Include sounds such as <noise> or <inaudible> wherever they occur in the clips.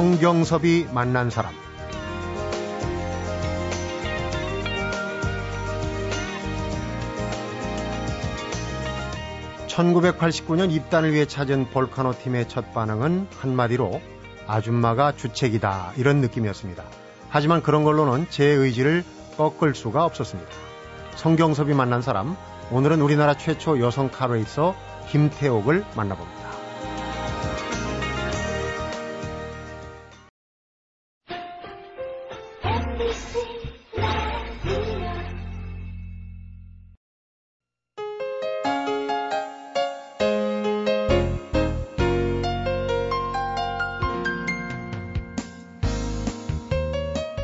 성경섭이 만난 사람. (1989년) 입단을 위해 찾은 볼카노 팀의 첫 반응은 한마디로 아줌마가 주책이다 이런 느낌이었습니다. 하지만 그런 걸로는 제 의지를 꺾을 수가 없었습니다. 성경섭이 만난 사람, 오늘은 우리나라 최초 여성 카레이서 김태옥을 만나봅니다.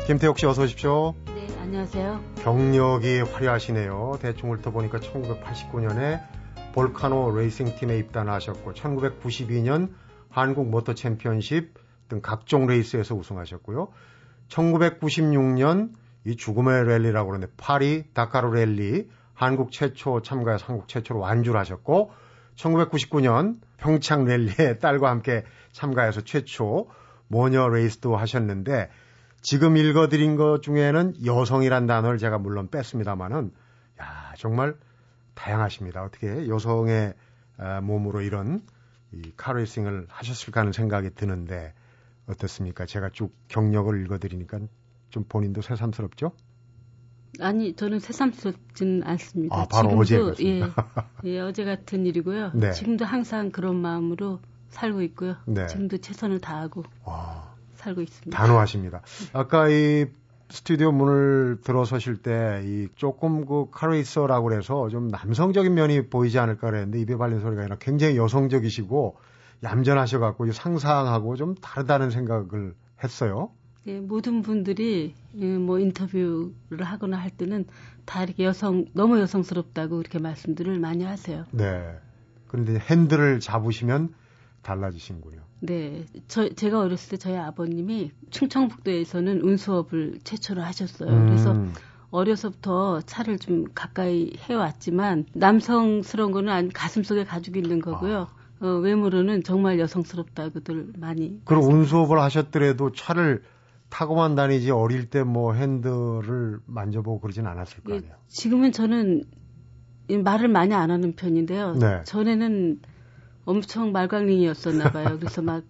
김태옥 씨 어서 오십시오. 네, 안녕하세요. 경력이 화려하시네요. 대충 훑어보니까 1989년에 볼카노 레이싱 팀에 입단하셨고 1992년 한국 모터 챔피언십 등 각종 레이스에서 우승하셨고요. 1996년 이 죽음의 랠리라고 그러는데 파리 다카르 랠리 한국 최초 참가해서 한국 최초로 완주를 하셨고 1999년 평창 랠리에 <laughs> 딸과 함께 참가해서 최초 모녀 레이스도 하셨는데 지금 읽어드린 것 중에는 여성이란 단어를 제가 물론 뺐습니다만은 야 정말 다양하십니다. 어떻게 여성의 아, 몸으로 이런 이 카레이싱을 하셨을까 하는 생각이 드는데 어떻습니까? 제가 쭉 경력을 읽어드리니까 좀 본인도 새삼스럽죠? 아니 저는 새삼스럽지는 않습니다. 아, 바로 지금도, 어제 예, 예, 어제 같은 일이고요. 네. 지금도 항상 그런 마음으로 살고 있고요. 네. 지금도 최선을 다하고 와, 살고 있습니다. 단호하십니다. 아까 이 스튜디오 문을 들어서실 때 이 조금 그 카레이서라고 그래서 좀 남성적인 면이 보이지 않을까 그랬는데 입에 발린 소리가 아니라 굉장히 여성적이시고 얌전하셔갖고 상상하고 좀 다르다는 생각을 했어요. 예, 모든 분들이 예, 뭐 인터뷰를 하거나 할 때는 다 이렇게 여성 너무 여성스럽다고 그렇게 말씀들을 많이 하세요. 네. 그런데 핸들을 잡으시면 달라지신군요. 네, 저 제가 어렸을 때 저희 아버님이 충청북도에서는 운수업을 최초로 하셨어요. 그래서 음, 어려서부터 차를 좀 가까이 해왔지만 남성스러운 거는 가슴속에 가지고 있는 거고요. 어, 외모로는 정말 여성스럽다고들 많이. 그리고 운수업을 하셨더라도 차를 타고만 다니지 어릴 때 뭐 핸들을 만져보고 그러진 않았을 거 예, 아니에요. 지금은 저는 이 말을 많이 안 하는 편인데요. 네. 전에는 엄청 말광링이었었나 봐요. 그래서 막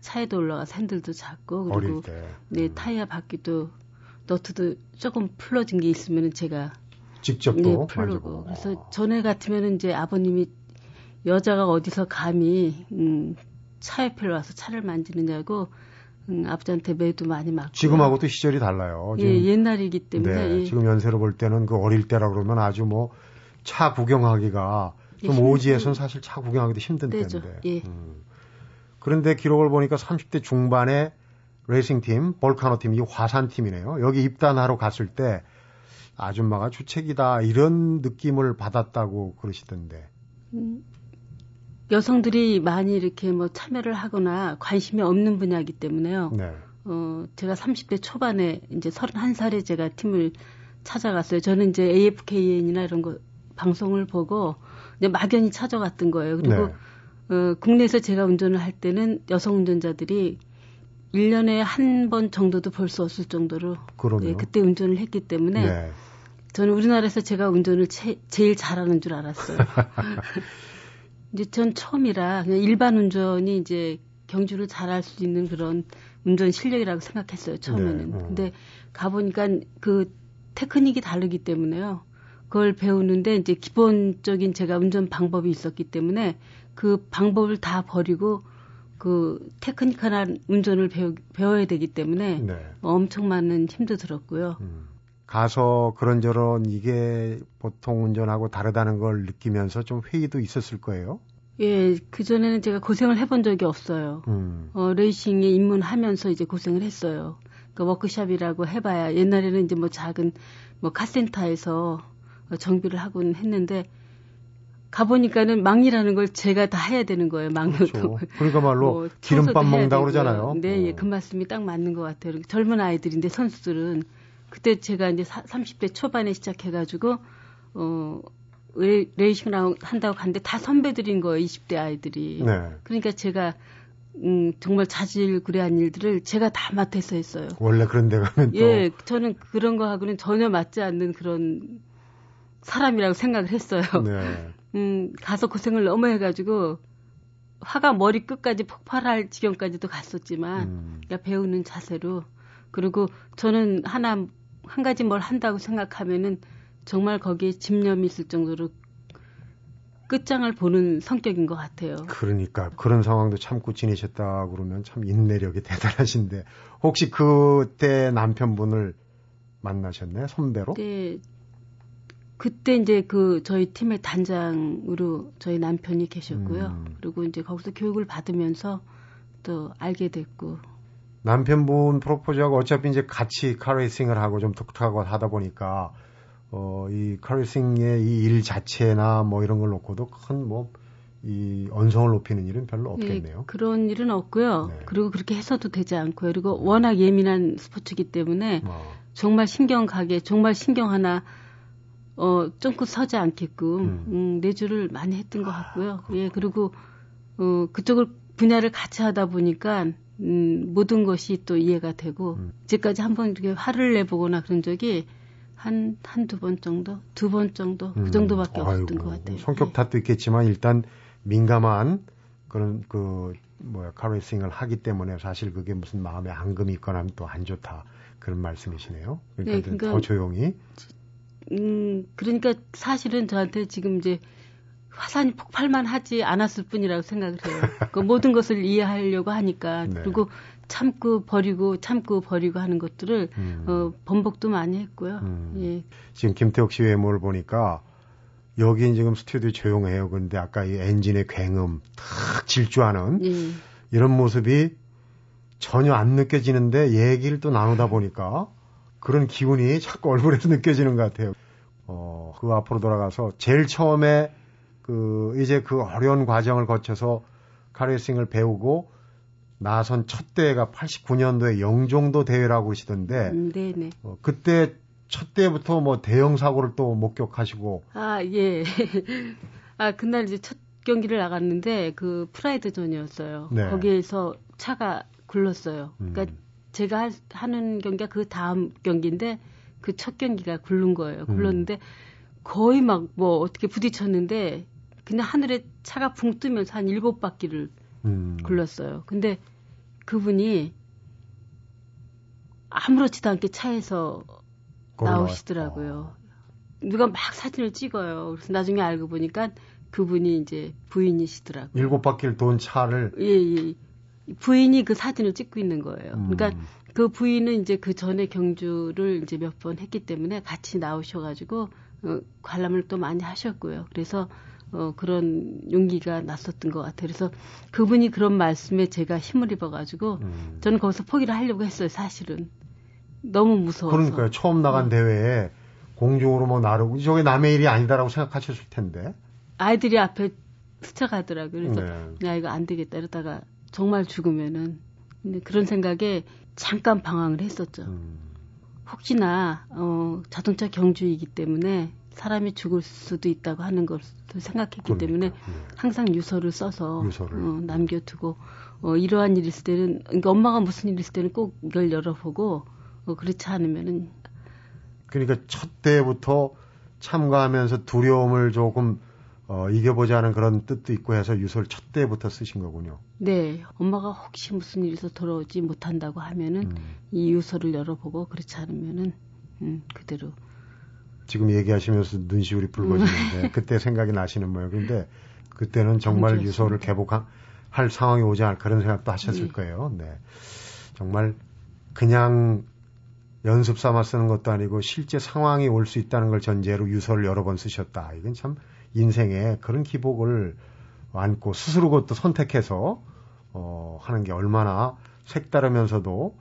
차에도 올라가서 핸들도 잡고 그리고 때. 네 음. 타이어 바퀴도 너트도 조금 풀러진 게 있으면은 제가 직접 네. 만져보고. 그래서 전에 같으면은 이제 아버님이 여자가 어디서 감히 음, 차 옆에 와서 차를 만지느냐고 음, 아버지한테 매도 많이 맞고. 지금하고 또 시절이 달라요. 지금, 예, 옛날이기 때문에 네, 예. 지금 연세로 볼 때는 그 어릴 때라 그러면 아주 뭐 차 구경하기가 좀 예, 힘- 오지에선 사실 차 구경하기도 힘든 때죠. 때인데. 예. 음. 그런데 기록을 보니까 30대 중반에 레이싱팀, 볼카노 팀 이 화산 팀이네요. 여기 입단하러 갔을 때 아줌마가 주책이다 이런 느낌을 받았다고 그러시던데. 음, 여성들이 많이 이렇게 뭐 참여를 하거나 관심이 없는 분야이기 때문에요. 네. 어, 제가 30대 초반에 이제 31살에 제가 팀을 찾아갔어요. 저는 이제 AFKN이나 이런 거 방송을 보고 이제 막연히 찾아갔던 거예요. 그리고 네. 어, 국내에서 제가 운전을 할 때는 여성 운전자들이 1년에 한 번 정도도 볼 수 없을 정도로 네, 그때 운전을 했기 때문에 네. 저는 우리나라에서 제가 운전을 제, 제일 잘하는 줄 알았어요. <laughs> 이제 전 처음이라 그냥 일반 운전이 이제 경주를 잘할 수 있는 그런 운전 실력이라고 생각했어요 처음에는. 네, 음. 근데 가보니까 그 테크닉이 다르기 때문에요. 그걸 배우는데 이제 기본적인 제가 운전 방법이 있었기 때문에 그 방법을 다 버리고 그 테크니컬한 운전을 배우, 배워야 되기 때문에 네. 엄청 많은 힘도 들었고요. 음. 가서 그런저런 이게 보통 운전하고 다르다는 걸 느끼면서 좀 회의도 있었을 거예요. 예, 그 전에는 제가 고생을 해본 적이 없어요. 음. 어, 레이싱에 입문하면서 이제 고생을 했어요. 그 워크샵이라고 해봐야 옛날에는 이제 뭐 작은 뭐 카센터에서 어, 정비를 하곤 했는데 가보니까는 망이라는 걸 제가 다 해야 되는 거예요. 망도. 그렇죠. 그러니까 말로 뭐 기름밥 먹는다고. 그러잖아요. 네, 예, 어. 그 말씀이 딱 맞는 것 같아요. 젊은 아이들인데 선수들은 그때 제가 이제 사, 30대 초반에 시작해가지고 어 레, 레이싱을 한다고 갔는데 다 선배들인 거예요. 20대 아이들이. 네. 그러니까 제가 음, 정말 자질구레한 일들을 제가 다 맡아서 했어요. 원래 그런 데 가면 또. 예, 저는 그런 거하고는 전혀 맞지 않는 그런 사람이라고 생각을 했어요. <laughs> 네. <laughs> 음, 가서 고생을 너무 해가지고 화가 머리 끝까지 폭발할 지경까지도 갔었지만 음. 그러니까 배우는 자세로 그리고 저는 하나 한 가지 뭘 한다고 생각하면은 정말 거기에 집념이 있을 정도로 끝장을 보는 성격인 것 같아요. 그러니까 그런 상황도 참고 지내셨다 그러면 참 인내력이 <laughs> 대단하신데 혹시 그때 남편분을 만나셨나요? 선배로? 네. 그때 이제 그 저희 팀의 단장으로 저희 남편이 계셨고요. 음. 그리고 이제 거기서 교육을 받으면서 또 알게 됐고. 남편분 프로포즈하고 어차피 이제 같이 카레이싱을 하고 좀 독특하고 하다 보니까 어, 이 카레이싱의 이 일 자체나 뭐 이런 걸 놓고도 큰뭐 이 언성을 높이는 일은 별로 없겠네요. 네, 그런 일은 없고요. 네. 그리고 그렇게 해서도 되지 않고요. 그리고 워낙 예민한 스포츠이기 때문에 어. 정말 신경 가게, 정말 신경 하나 어, 쫑긋 서지 않게끔, 음. 음, 내주를 많이 했던 것 같고요. 아, 예, 그리고, 어, 그쪽을 분야를 같이 하다 보니까, 음, 모든 것이 또 이해가 되고, 음. 이제까지 한 번 이렇게 화를 내보거나 그런 적이 한, 한두 번 정도? 두 번 정도? 그 음. 정도밖에 아이고, 없었던 것 같아요. 성격 예. 탓도 있겠지만, 일단 민감한 그런 그, 뭐야, 카레이싱을 하기 때문에 사실 그게 무슨 마음에 앙금이 있거나 하면 또 안 좋다. 그런 말씀이시네요. 그러니까, 네, 그러니까 더 조용히. 음, 그러니까 사실은 저한테 지금 이제 화산이 폭발만 하지 않았을 뿐이라고 생각을 해요. <laughs> 그 모든 것을 이해하려고 하니까 네. 그리고 참고 버리고 참고 버리고 하는 것들을 음. 어, 번복도 많이 했고요. 음. 예. 지금 김태욱 씨 외모를 보니까 여긴 지금 스튜디오 조용해요. 그런데 아까 이 엔진의 굉음 탁 질주하는 예. 이런 모습이 전혀 안 느껴지는데 얘기를 또 나누다 보니까 그런 기운이 자꾸 얼굴에서 <laughs> 느껴지는 것 같아요. 어, 그 앞으로 돌아가서 제일 처음에 그 이제 그 어려운 과정을 거쳐서 카레싱을 배우고 나선 첫 대회가 89년도에 영종도 대회라고 하시던데 음, 네네. 어, 그때 첫 대회부터 뭐 대형 사고를 또 목격하시고 아 예. <laughs> 아 그날 이제 첫 경기를 나갔는데 그 프라이드전이었어요. 네. 거기에서 차가 굴렀어요. 그러니까 음. 제가 하, 는 경기가 그 다음 경기인데 그 첫 경기가 굴른 거예요. 음. 굴렀는데 음. 거의 막 뭐 어떻게 부딪혔는데 그냥 하늘에 차가 붕 뜨면서 한 일곱 바퀴를 음. 굴렀어요. 근데 그분이 아무렇지도 않게 차에서 나오시더라고요. 어. 누가 막 사진을 찍어요. 그래서 나중에 알고 보니까 그분이 이제 부인이시더라고요. 일곱 바퀴를 돈 차를 예, 예. 부인이 그 사진을 찍고 있는 거예요. 음. 그러니까 그 부인은 이제 그 전에 경주를 이제 몇 번 했기 때문에 같이 나오셔가지고 어, 관람을 또 많이 하셨고요. 그래서 어, 그런 용기가 났었던 것 같아요. 그래서 그분이 그런 말씀에 제가 힘을 입어가지고 음. 저는 거기서 포기를 하려고 했어요. 사실은 너무 무서워서. 그러니까요. 처음 나간 어. 대회에 공중으로 뭐 나르고 저게 남의 일이 아니다라고 생각하셨을 텐데. 아이들이 앞에 스쳐가더라고요. 그래서 네. 야 이거 안 되겠다 이러다가 정말 죽으면은 근데 그런 생각에 잠깐 방황을 했었죠. 음. 혹시나 어, 자동차 경주이기 때문에 사람이 죽을 수도 있다고 하는 것을 생각했기 그러니까, 때문에 네. 항상 유서를 써서 유서를. 어, 남겨두고 어, 이러한 일이 있을 때는 그러니까 엄마가 무슨 일이 있을 때는 꼭 이걸 열어보고 어, 그렇지 않으면은 그러니까 첫 때부터 참가하면서 두려움을 조금 어, 이겨보자는 그런 뜻도 있고 해서 유서를 첫 때부터 쓰신 거군요. 네. 엄마가 혹시 무슨 일에서 돌아오지 못한다고 하면은 음. 이 유서를 열어보고 그렇지 않으면은 음, 그대로. 지금 얘기하시면서 눈시울이 붉어지는데 음. 그때 생각이 나시는 모양. 근데 그때는 정말 유서를 개복할 상황이 오지 않을 그런 생각도 하셨을 네. 거예요. 네. 정말 그냥 연습 삼아 쓰는 것도 아니고 실제 상황이 올 수 있다는 걸 전제로 유서를 여러 번 쓰셨다. 이건 참 인생에 그런 기복을 안고 스스로 그것도 선택해서 어, 하는 게 얼마나 색다르면서도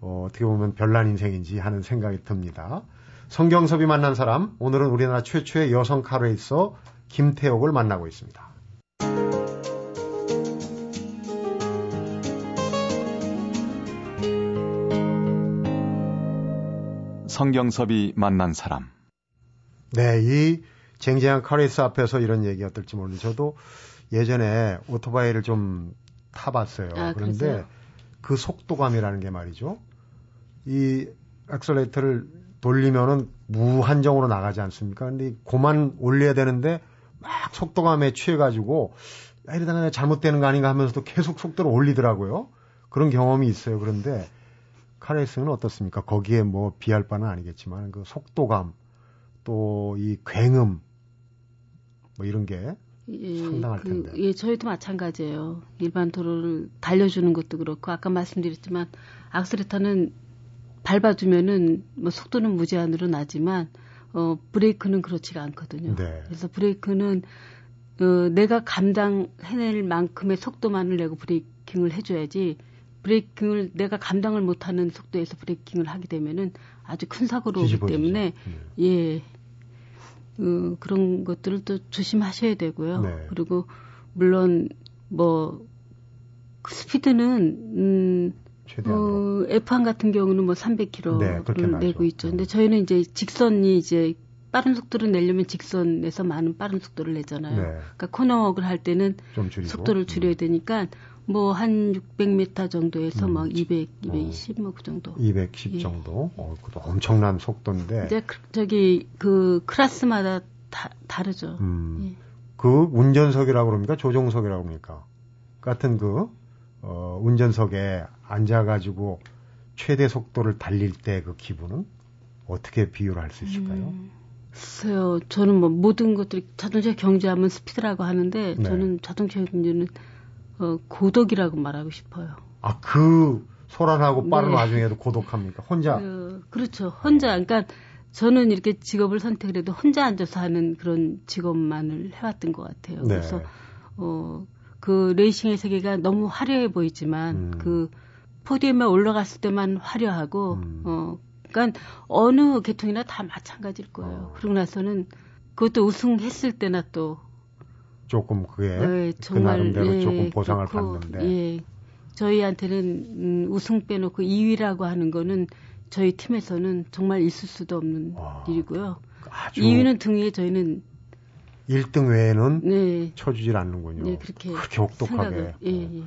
어, 어떻게 보면 별난 인생인지 하는 생각이 듭니다. 성경섭이 만난 사람, 오늘은 우리나라 최초의 여성 카레이서 김태옥을 만나고 있습니다. 성경섭이 만난 사람. 네, 이 쟁쟁한 카레이서 앞에서 이런 얘기 어떨지 모르는데 저도 예전에 오토바이를 좀 타봤어요. 아, 그런데 그러세요? 그 속도감이라는 게 말이죠. 이 엑셀레이터를 돌리면은 무한정으로 나가지 않습니까? 근데 고만 올려야 되는데 막 속도감에 취해가지고 야, 이러다가 내가 잘못되는 거 아닌가 하면서도 계속 속도를 올리더라고요. 그런 경험이 있어요. 그런데 카레이스는 어떻습니까? 거기에 뭐 비할 바는 아니겠지만 그 속도감 또 이 굉음 뭐 이런 게 예, 상당할 그, 텐데. 예, 저희도 마찬가지예요. 일반 도로를 달려주는 것도 그렇고 아까 말씀드렸지만 악셀레터는 밟아주면은 뭐 속도는 무제한으로 나지만 어 브레이크는 그렇지가 않거든요. 네. 그래서 브레이크는 어, 내가 감당해낼 만큼의 속도만을 내고 브레이킹을 해줘야지 브레이킹을 내가 감당을 못하는 속도에서 브레이킹을 하게 되면은 아주 큰 사고로 오기. 때문에 음. 예 어, 그런 것들을 또 조심하셔야 되고요. 네. 그리고 물론 뭐그 스피드는 음. 어, F1 같은 경우는 뭐 300km를 네. 내고 있죠. 근데 음. 저희는 이제 직선이 이제 빠른 속도를 내려면 직선에서 많은 빠른 속도를 내잖아요. 네. 그러니까 코너웍을 할 때는. 속도를 줄여야 음. 되니까 뭐 한 600m 정도에서 음. 막 200, 220뭐그 정도. 210 예. 정도. 어, 그것도 엄청난 속도인데. 이제 그- 저기 그 클래스마다 다 다르죠. 음. 예. 그 운전석이라고 그럽니까? 조종석이라고 합니까? 같은 그, 어, 운전석에 앉아가지고 최대 속도를 달릴 때 그 기분은 어떻게 비유를 할 수 있을까요? 음, 글쎄요. 저는 뭐 모든 것들이 자동차 경주하면 스피드라고 하는데 네. 저는 자동차 경주는 어, 고독이라고 말하고 싶어요. 아, 그 소란하고 빠른 네. 와중에도 고독합니까? 혼자. 어, 그렇죠. 혼자 그러니까 저는 이렇게 직업을 선택을 해도 혼자 앉아서 하는 그런 직업만을 해왔던 것 같아요. 네. 그래서 어, 그 레이싱의 세계가 너무 화려해 보이지만 음. 그 포디움에 올라갔을 때만 화려하고 음. 어, 그러니까 어느 계통이나 다 마찬가지일 거예요. 어. 그러고 나서는 그것도 우승했을 때나 또 조금 그게 예, 그 나름대로 조금 보상을 그렇고, 받는데. 예, 저희한테는 음, 우승 빼놓고 2위라고 하는 거는 저희 팀에서는 정말 있을 수도 없는 와. 일이고요. 아주 2위는 등 위에 저희는 1등 외에는 네, 쳐주질 않는군요. 네 그렇게 그렇게 혹독하게 생각을 예, 어, 예.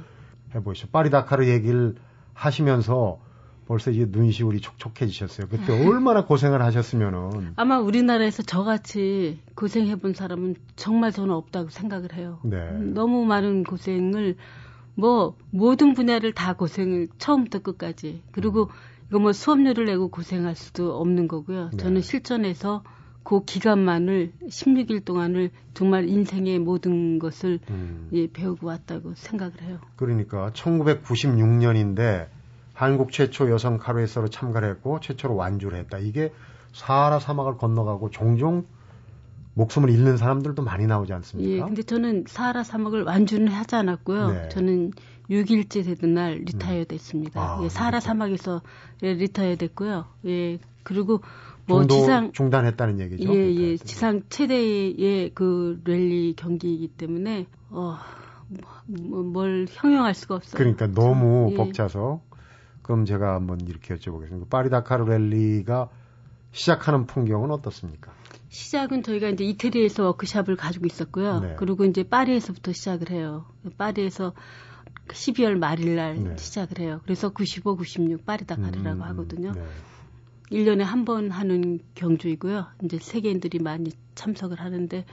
해보시죠. 파리 다카르 얘기를 하시면서 벌써 이제 눈시울이 촉촉해지셨어요. 그때 얼마나 고생을 하셨으면은 아마 우리나라에서 저같이 고생해 본 사람은 정말 저는 없다고 생각을 해요. 네. 음, 너무 많은 고생을 뭐 모든 분야를 다 고생을 처음부터 끝까지 그리고 이거 뭐 수업료를 내고 고생할 수도 없는 거고요. 네. 저는 실전에서 그 기간만을 16일 동안을 정말 인생의 모든 것을 음, 예, 배우고 왔다고 생각을 해요. 그러니까 1996년인데 한국 최초 여성 카레이서로 참가를 했고 최초로 완주를 했다. 이게 사하라 사막을 건너가고 종종 목숨을 잃는 사람들도 많이 나오지 예, 않습니까? 근데 저는 사하라 사막을 완주는 하지 않았고요. 네. 저는 6일째 되던 날 retire 됐습니다. 아, 예, 사하라 retire. 사막에서 예, retire 됐고요. 예, 그리고 뭐 지상 중단했다는 얘기죠. 예, 예, 그러니까. 지상 최대의 그 랠리 경기이기 때문에 어, 뭐, 뭘 형용할 수가 없어요. 그러니까 너무 예. 벅차서 그럼 제가 한번 이렇게 여쭤보겠습니다. 파리 다카르 랠리가 시작하는 풍경은 어떻습니까? 시작은 저희가 이제 이태리에서 워크샵을 가지고 있었고요. 네. 그리고 이제 파리에서부터 시작을 해요. 파리에서 12월 말일 날 네. 시작을 해요. 그래서 95, 96 파리 다카르라고 음, 하거든요. 네. 1년에 한 번 하는 경주이고요. 이제 세계인들이 많이 참석을 하는데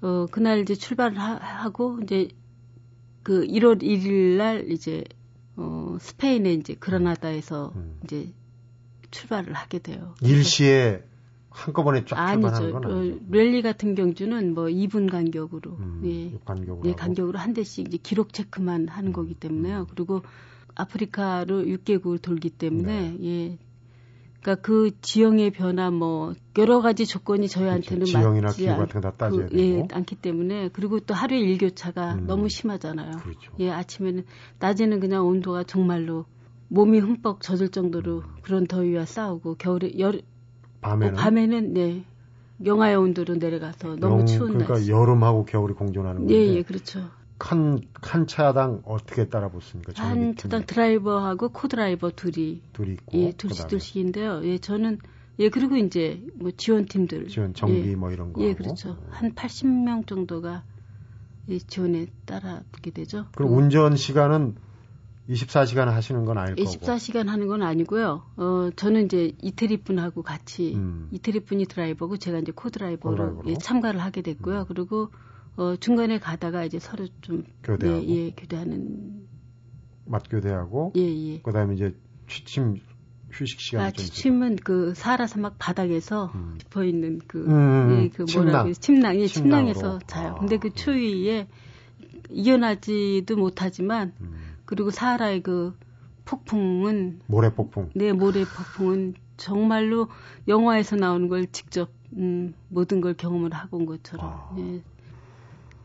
어 그날 이제 출발을 하, 고 이제 그 1월 1일 날 이제 어 스페인의 이제 그라나다에서 음. 이제 출발을 하게 돼요. 일시에 한꺼번에 쫙 출발하는 아니죠. 건 어, 아니죠. 랠리 같은 경주는 뭐 2분 간격으로 음, 예. 간격으로 예. 간격으로 한 대씩 이제 기록 체크만 하는 거기 때문에요. 그리고 아프리카로 6개국을 돌기 때문에 네. 예. 그러니까 그 지형의 변화 뭐 여러 가지 조건이 저희한테는 그렇죠. 지형이나 맞지 기후 않, 같은 거 다 따져야 그, 예, 되고. 않기 때문에 그리고 또 하루에 일교차가 음. 너무 심하잖아요. 그렇죠. 예, 아침에는 낮에는 그냥 온도가 정말로 몸이 흠뻑 젖을 정도로 그런 더위와 싸우고 겨울에 여, 음. 밤에는 어, 밤에는 네 영하의 온도로 내려가서 너무 영- 추운 그러니까 날씨. 여름하고 겨울이 공존하는 건데 예, 예, 그렇죠. 칸, 칸 차당 어떻게 따라 붙습니까? 한 장비 차당 드라이버하고 코드라이버 둘이 둘이 있고 예 둘씩 그다음에 둘씩인데요. 예 저는 예 그리고 이제 뭐 지원팀들 지원 정비 예, 뭐 이런 거 예 하고. 그렇죠. 한 80명 정도가 지원에 따라 붙게 되죠. 그럼 운전 시간은 24시간 하시는 건 아닐 24시간 거고. 하는 건 아니고요. 어, 저는 이제 이태리 분하고 같이 음. 이태리 분이 드라이버고 제가 이제 코드라이버로 예, 참가를 하게 됐고요. 음. 그리고 어, 중간에 가다가 이제 서로 좀 교대하고. 예, 예 교대하는 맞교대하고 예, 예. 그다음에 이제 취침 휴식 시간 아, 취침은 그 사하라 사막 바닥에서 음. 깊어 있는 그, 음, 예, 그 뭐라고 침낭, 예, 침낭에서 자요. 아. 근데 그 추위에 이겨나지도 못하지만 음. 그리고 사하라의 그 폭풍은 모래 폭풍. 네, 모래 폭풍은 정말로 영화에서 나오는 걸 직접 음, 모든 걸 경험을 하고 온 것처럼. 아. 예.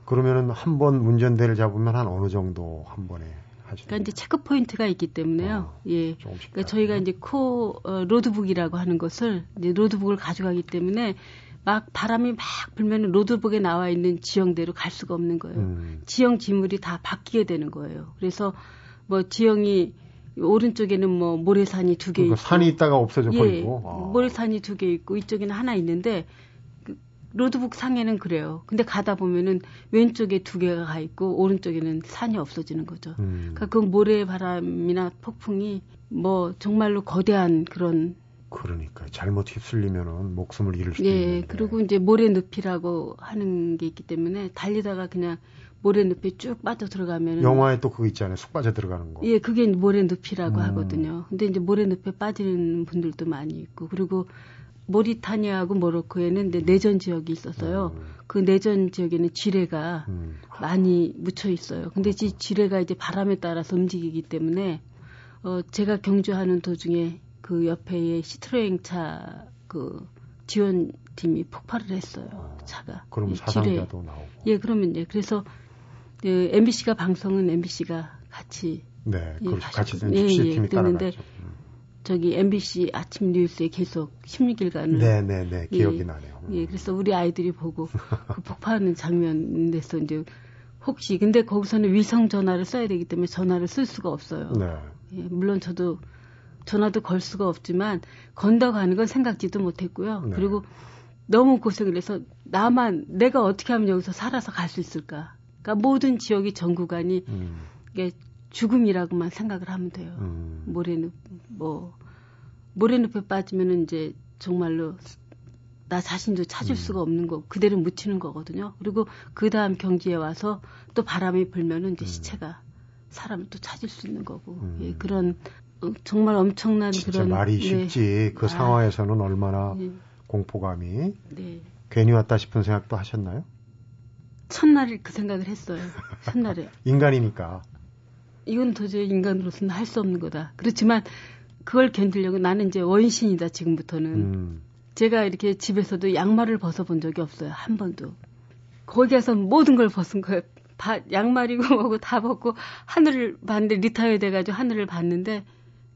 그러면은 한 번 운전대를 잡으면 한 어느 정도 한 번에 하시나요? 그러니까 이제 check point가 있기 때문에요. 어, 예. 그러니까 저희가 이제 코 어, roadbook이라고 하는 것을 이제 roadbook을 가져가기 때문에 막 바람이 막 불면 로드북에 나와 있는 지형대로 갈 수가 없는 거예요. 음. 지형 지물이 다 바뀌게 되는 거예요. 그래서 뭐 지형이 오른쪽에는 뭐 모래산이 두개 그러니까 있고 산이 있다가 없어져 예, 버리고 아. 모래산이 두 개 있고 이쪽에는 하나 있는데 그 로드북 상에는 그래요. 근데 가다 보면은 왼쪽에 두 개가 가 있고 오른쪽에는 산이 없어지는 거죠. 음. 그러니까 그 모래바람이나 폭풍이 뭐 정말로 거대한 그런 그러니까 잘못 휩쓸리면은 목숨을 잃을 수도 예, 있는데. 그리고 이제 모래늪이라고 하는 게 있기 때문에 달리다가 그냥 모래늪에 쭉 빠져 들어가면 영화에 또 그거 있잖아요. 쑥 빠져 들어가는 거. 예, 그게 모래늪이라고 음. 하거든요. 근데 이제 모래늪에 빠지는 분들도 많이 있고 그리고 모리타니아하고 모로코에는 내전 지역이 있었어요. 음. 그 내전 지역에는 지뢰가 음. 많이 묻혀 있어요. 근데 이 지뢰가 이제 바람에 따라서 움직이기 때문에 어 제가 경주하는 도중에 그 옆에의 시트로행 차그 지원팀이 폭발을 했어요. 어, 차가. 그럼 사상자도 나오고. 예, 그러면 예. 그래서 그 MBC가 방송은 MBC가 같이 네, 예, 그렇죠. 같이 된 예, 취재팀이 예, 따라갔죠. 음. 저기 MBC 아침 뉴스에 계속 16일간을 네, 네, 네. 기억이 예, 나네요. 예, 그래서 우리 아이들이 보고 <laughs> 그 폭파하는 장면에서 이제 혹시 근데 거기서는 위성 전화를 써야 되기 때문에 전화를 쓸 수가 없어요. 네. 예, 물론 저도 전화도 걸 수가 없지만 건다 가는 건 생각지도 못했고요. 네. 그리고 너무 고생을 해서 나만 내가 어떻게 하면 여기서 살아서 갈 수 있을까? 그러니까 모든 지역이 전 구간이 음. 이게 죽음이라고만 생각을 하면 돼요. 음. 모래늪 뭐 모래늪에 빠지면은 이제 정말로 나 자신도 찾을 음. 수가 없는 거 그대로 묻히는 거거든요. 그리고 그 다음 경지에 와서 또 바람이 불면은 이제 음. 시체가 사람을 또 찾을 수 있는 거고 예, 음. 그런 어, 정말 엄청난 진짜 그런 말이 네. 쉽지 네. 그 아, 상황에서는 얼마나 네. 공포감이 네. 괜히 왔다 싶은 생각도 하셨나요? 첫날에 그 생각을 했어요. 첫날에 <laughs> 인간이니까 이건 도저히 인간으로서는 할 수 없는 거다. 그렇지만 그걸 견디려고 나는 이제 원신이다 지금부터는 음. 제가 이렇게 집에서도 양말을 벗어본 적이 없어요 한 번도 거기 가서 모든 걸 벗은 거예요. 다 양말이고 <laughs> 뭐고 다 벗고 하늘을 봤는데 리타이어 돼가지고 하늘을 봤는데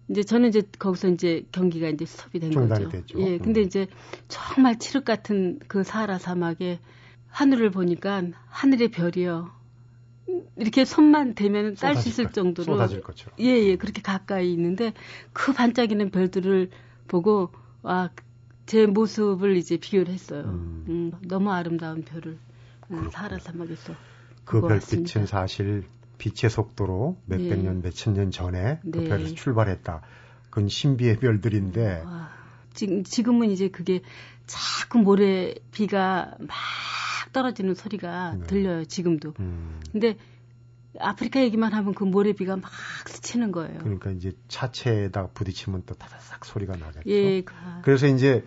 이제 저는 이제 거기서 이제 경기가 이제 스톱이 된 거죠. 됐죠. 예, 근데 음. 이제 정말 칠흑 같은 그 사하라 사막에 하늘을 보니까 하늘의 별이요. 이렇게 손만 대면 딸 수 있을 정도로. 예, 예, 그렇게 가까이 있는데 그 반짝이는 별들을 보고 와, 제 모습을 이제 비교를 했어요. 음. 음 너무 아름다운 별을 음, 사하라 사막에서 그 별빛은 사실 빛의 속도로 몇백 네. 년, 몇천 년 전에 그 네. 별에서 출발했다. 그건 신비의 별들인데. 와, 지금, 지금은 이제 그게 자꾸 모래 비가 막 떨어지는 소리가 네. 들려요, 지금도. 음. 근데 아프리카 얘기만 하면 그 모래비가 막 스치는 거예요. 그러니까 이제 차체에다 부딪히면 또 다다삭 소리가 나겠죠. 예. 그... 그래서 이제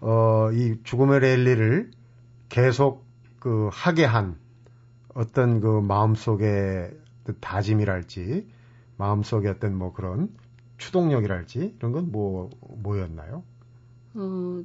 어, 이 죽음의 랠리를 계속 그 하게 한 어떤 그 마음속에 다짐이랄지 마음속에 어떤 뭐 그런 추동력이랄지 이런 건 뭐 뭐였나요? 어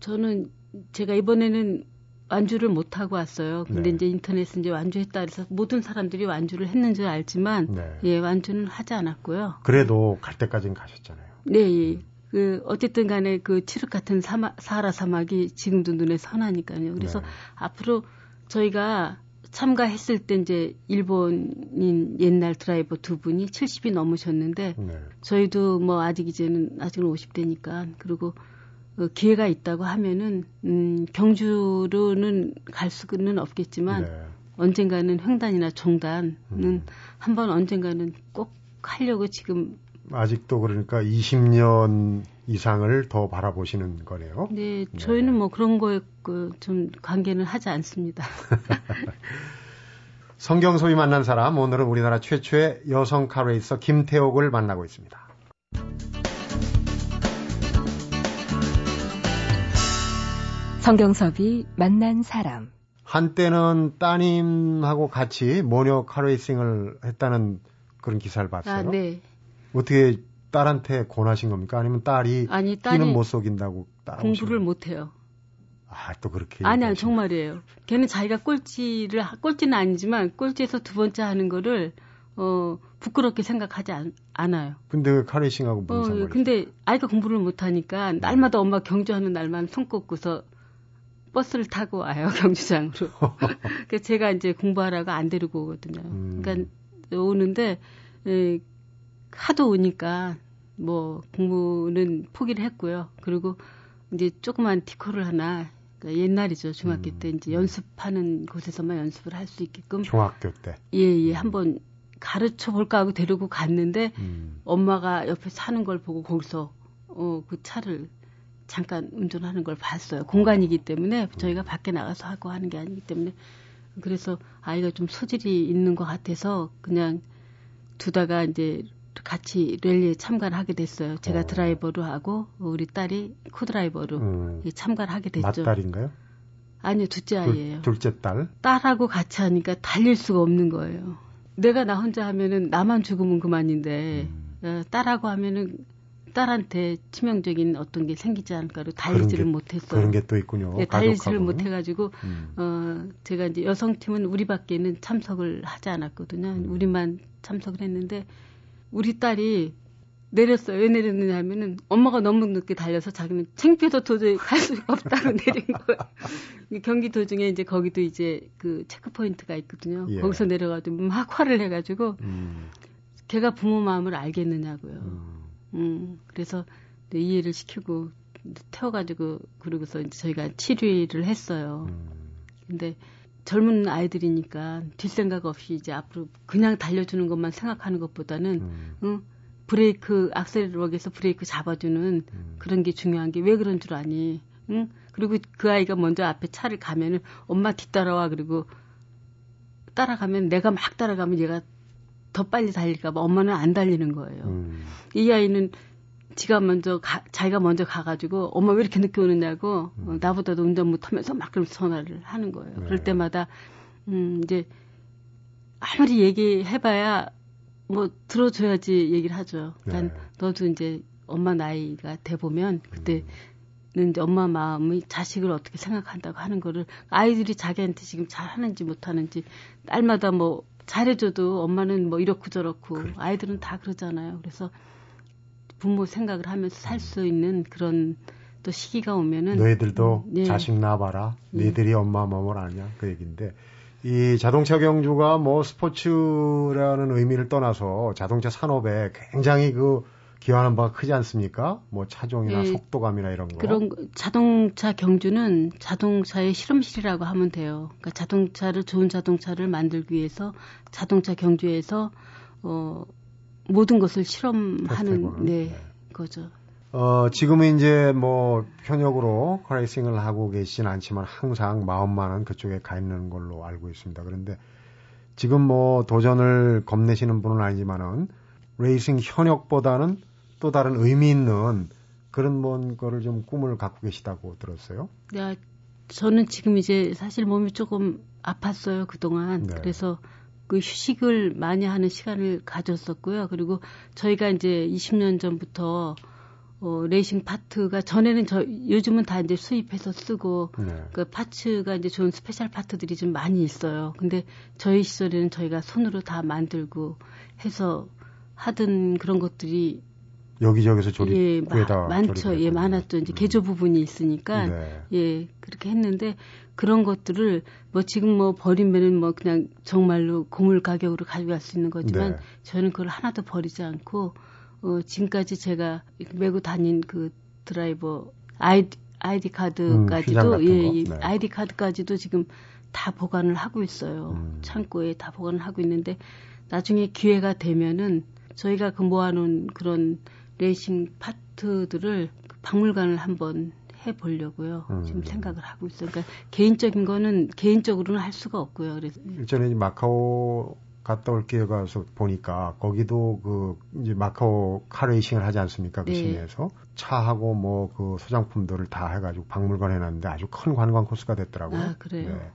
저는 제가 이번에는 완주를 못 하고 왔어요. 근데 네. 이제 인터넷에 이제 완주했다 그래서 모든 사람들이 완주를 했는 줄 알지만 네. 예 완주는 하지 않았고요. 그래도 갈 때까지는 가셨잖아요. 네, 예. 그 어쨌든 간에 그 칠흑 같은 사마, 사하라 사막이 지금도 눈에 선하니까요. 그래서 네. 앞으로 저희가 참가했을 때 이제 일본인 옛날 드라이버 두 분이 70이 넘으셨는데 네. 저희도 뭐 아직 이제는 아직은 50대니까 그리고 어, 기회가 있다고 하면은 음, 경주로는 갈 수는 없겠지만 네. 언젠가는 횡단이나 종단은 음. 한번 언젠가는 꼭 하려고 지금 아직도 그러니까 20년 이상을 더 바라보시는 거네요. 네, 저희는 뭐 그런 거에 그 좀 관계는 하지 않습니다. <laughs> 성경섭이 만난 사람 오늘은 우리나라 최초의 여성 카레이서 김태옥을 만나고 있습니다. 성경섭이 만난 사람 한때는 따님하고 같이 모녀 카레이싱을 했다는 그런 기사를 봤어요. 아, 네. 어떻게 딸한테 권하신 겁니까? 아니면 딸이 아니 딸이 끼는 못 속인다고 따라오신 공부를 못 해요. 아, 또 그렇게. 아니, 아니, 얘기하시네. 정말이에요. 걔는 자기가 꼴찌를, 하- 꼴찌는 아니지만, 꼴찌에서 두 번째 하는 거를, 어, 부끄럽게 생각하지 않, 않아요. 근데 그 카레이싱하고 무슨 어, 상관이 근데 아이가 공부를 못 하니까, 날마다 엄마 경주하는 날만 손 꽂고서 버스를 타고 와요, <laughs> 경주장으로. <laughs> 그래서 제가 이제 공부하라고 안 데리고 오거든요. 음. 그러니까 오는데, 에, 하도 오니까, 뭐, 공부는 포기를 했고요. 그리고 이제 조그만 티코를 하나, 그러니까 옛날이죠. 중학교 음. 때 이제 연습하는 곳에서만 연습을 할 수 있게끔, 중학교 때. 예, 예, 한번 가르쳐 볼까 하고 데리고 갔는데, 음. 엄마가 옆에 사는 걸 보고 거기서, 어, 그 차를 잠깐 운전하는 걸 봤어요. 공간이기 때문에 저희가 밖에 나가서 하고 하는 게 아니기 때문에. 그래서 아이가 좀 소질이 있는 것 같아서 그냥 두다가 이제 같이 랠리에 참가를 하게 됐어요. 제가 어. 드라이버로 하고 우리 딸이 코드라이버로 음. 예, 참가를 하게 됐죠. 맞딸인가요? 아니요, 둘째 아이예요. 둘, 둘째 딸. 딸하고 같이 하니까 달릴 수가 없는 거예요. 내가 나 혼자 하면은 나만 죽으면 그만인데 음. 어, 딸하고 하면은 딸한테 치명적인 어떤 게 생기지 않을까로 달리지를 게- 못했어요. 그런 게 또 있군요. 예, 달리지를 가족하고는. 못해가지고 음. 어 제가 이제 여성팀은 우리밖에는 참석을 하지 않았거든요. 음. 우리만 참석을 했는데 우리 딸이 내렸어요. 왜 내렸느냐 하면은 엄마가 너무 늦게 달려서 자기는 창피해서 도저히 갈 수가 없다고 <laughs> 내린 거예요. 경기 도중에 이제 거기도 이제 그 체크 포인트가 있거든요. 예. 거기서 내려가지고 막 화를 내가지고 음. 걔가 부모 마음을 알겠느냐고요. 음. 음, 그래서 이해를 시키고 태워가지고 그러고서 이제 저희가 치료를 했어요. 음. 근데 젊은 아이들이니까 뒷생각 없이 이제 앞으로 그냥 달려주는 것만 생각하는 것보다는 음. 응? 브레이크 악셀럭에서 브레이크 잡아주는 음. 그런 게 중요한 게 왜 그런 줄 아니? 응? 그리고 그 아이가 먼저 앞에 차를 가면은 엄마 뒤따라와 그리고 따라가면 내가 막 따라가면 얘가 더 빨리 달릴까봐 엄마는 안 달리는 거예요. 음. 이 아이는 지가 먼저 가, 자기가 먼저 가가지고 엄마 왜 이렇게 늦게 오느냐고 어, 나보다도 운전 못하면서 막 그러면서 전화를 하는 거예요. 네. 그럴 때마다 음 이제 아무리 얘기해봐야 뭐 들어줘야지 얘기를 하죠. 그러니까 네. 너도 이제 엄마 나이가 돼 보면 그때는 이제 엄마 마음이 자식을 어떻게 생각한다고 하는 거를 아이들이 자기한테 지금 잘 하는지 못하는지 딸마다 뭐 잘해줘도 엄마는 뭐 이렇고 저렇고 그렇죠. 아이들은 다 그러잖아요. 그래서 부모 생각을 하면서 살 수 있는 그런 또 시기가 오면은 너희들도 음, 예. 자식 낳아봐라. 예. 너희들이 엄마 마음을 아냐. 그 얘기인데. 이 자동차 경주가 뭐 스포츠라는 의미를 떠나서 자동차 산업에 굉장히 그 기여하는 바가 크지 않습니까? 뭐 차종이나 예. 속도감이나 이런 거. 그런 거- 자동차 경주는 자동차의 실험실이라고 하면 돼요. 그러니까 자동차를 좋은 자동차를 만들기 위해서 자동차 경주에서 어 모든 것을 실험하는. 네, 네. 거죠. 어, 지금은 이제 뭐 현역으로 카레이싱을 하고 계시진 않지만 항상 마음만은 그쪽에 가 있는 걸로 알고 있습니다. 그런데 지금 뭐 도전을 겁내시는 분은 아니지만은 레이싱 현역보다는 또 다른 의미 있는 그런 뭔 거를 좀 꿈을 갖고 계시다고 들었어요. 야, 저는 지금 이제 사실 몸이 조금 아팠어요 그 동안. 네. 그래서 그 휴식을 많이 하는 시간을 가졌었고요. 그리고 저희가 이제 20년 전부터 어, racing part가 전에는 저 요즘은 다 이제 수입해서 쓰고 네. 그 parts가 이제 좋은 special part들이 좀 많이 있어요. 근데 저희 시절에는 저희가 손으로 다 만들고 해서 하던 그런 것들이 여기저기서 조립 예, 구에다 마- 많죠. 예, 많았죠. 이제 개조 부분이 있으니까 네. 예, 그렇게 했는데 그런 것들을 뭐 지금 뭐 버리면은 뭐 그냥 정말로 고물 가격으로 가져갈 수 있는 거지만 네. 저는 그걸 하나도 버리지 않고 어 지금까지 제가 메고 다닌 그 드라이버 아이디 아이디 음, 카드까지도 예, 거. 예 네. 아이디 카드까지도 지금 다 보관을 하고 있어요. 음. 창고에 다 보관을 하고 있는데 나중에 기회가 되면은 저희가 그 모아놓은 그런 레이싱 파트들을 그 박물관을 한번 해보려고요. 음. 지금 생각을 하고 있어요. 그러니까 개인적인 거는 개인적으로는 할 수가 없고요. 그래서 일전에 마카오 갔다 올 기회가 와서 보니까 거기도 그 이제 마카오 카레이싱을 하지 않습니까? 그 네. 시내에서 차하고 뭐 그 소장품들을 다 해가지고 박물관 해놨는데 아주 큰 관광 코스가 됐더라고요. 아, 그래요? 네.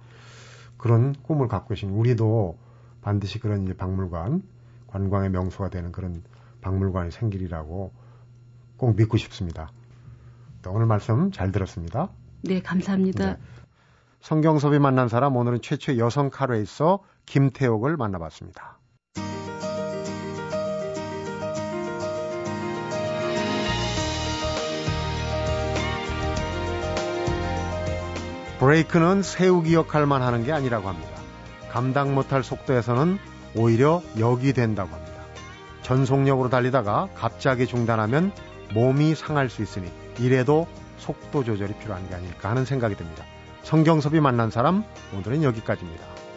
그런 꿈을 갖고 계신 우리도 반드시 그런 이제 박물관 관광의 명소가 되는 그런 박물관이 생기리라고 꼭 믿고 싶습니다. 또 오늘 말씀 잘 들었습니다. 네, 감사합니다. 네. 성경섭이 만난 사람 오늘은 최초의 여성 카레이서 김태옥을 만나봤습니다. 브레이크는 세우기 역할만 하는 게 아니라고 합니다. 감당 못할 속도에서는 오히려 역이 된다고 합니다. 전속력으로 달리다가 갑자기 중단하면 몸이 상할 수 있으니 이래도 속도 조절이 필요한 게 아닐까 하는 생각이 듭니다. 성경섭이 만난 사람 오늘은 여기까지입니다.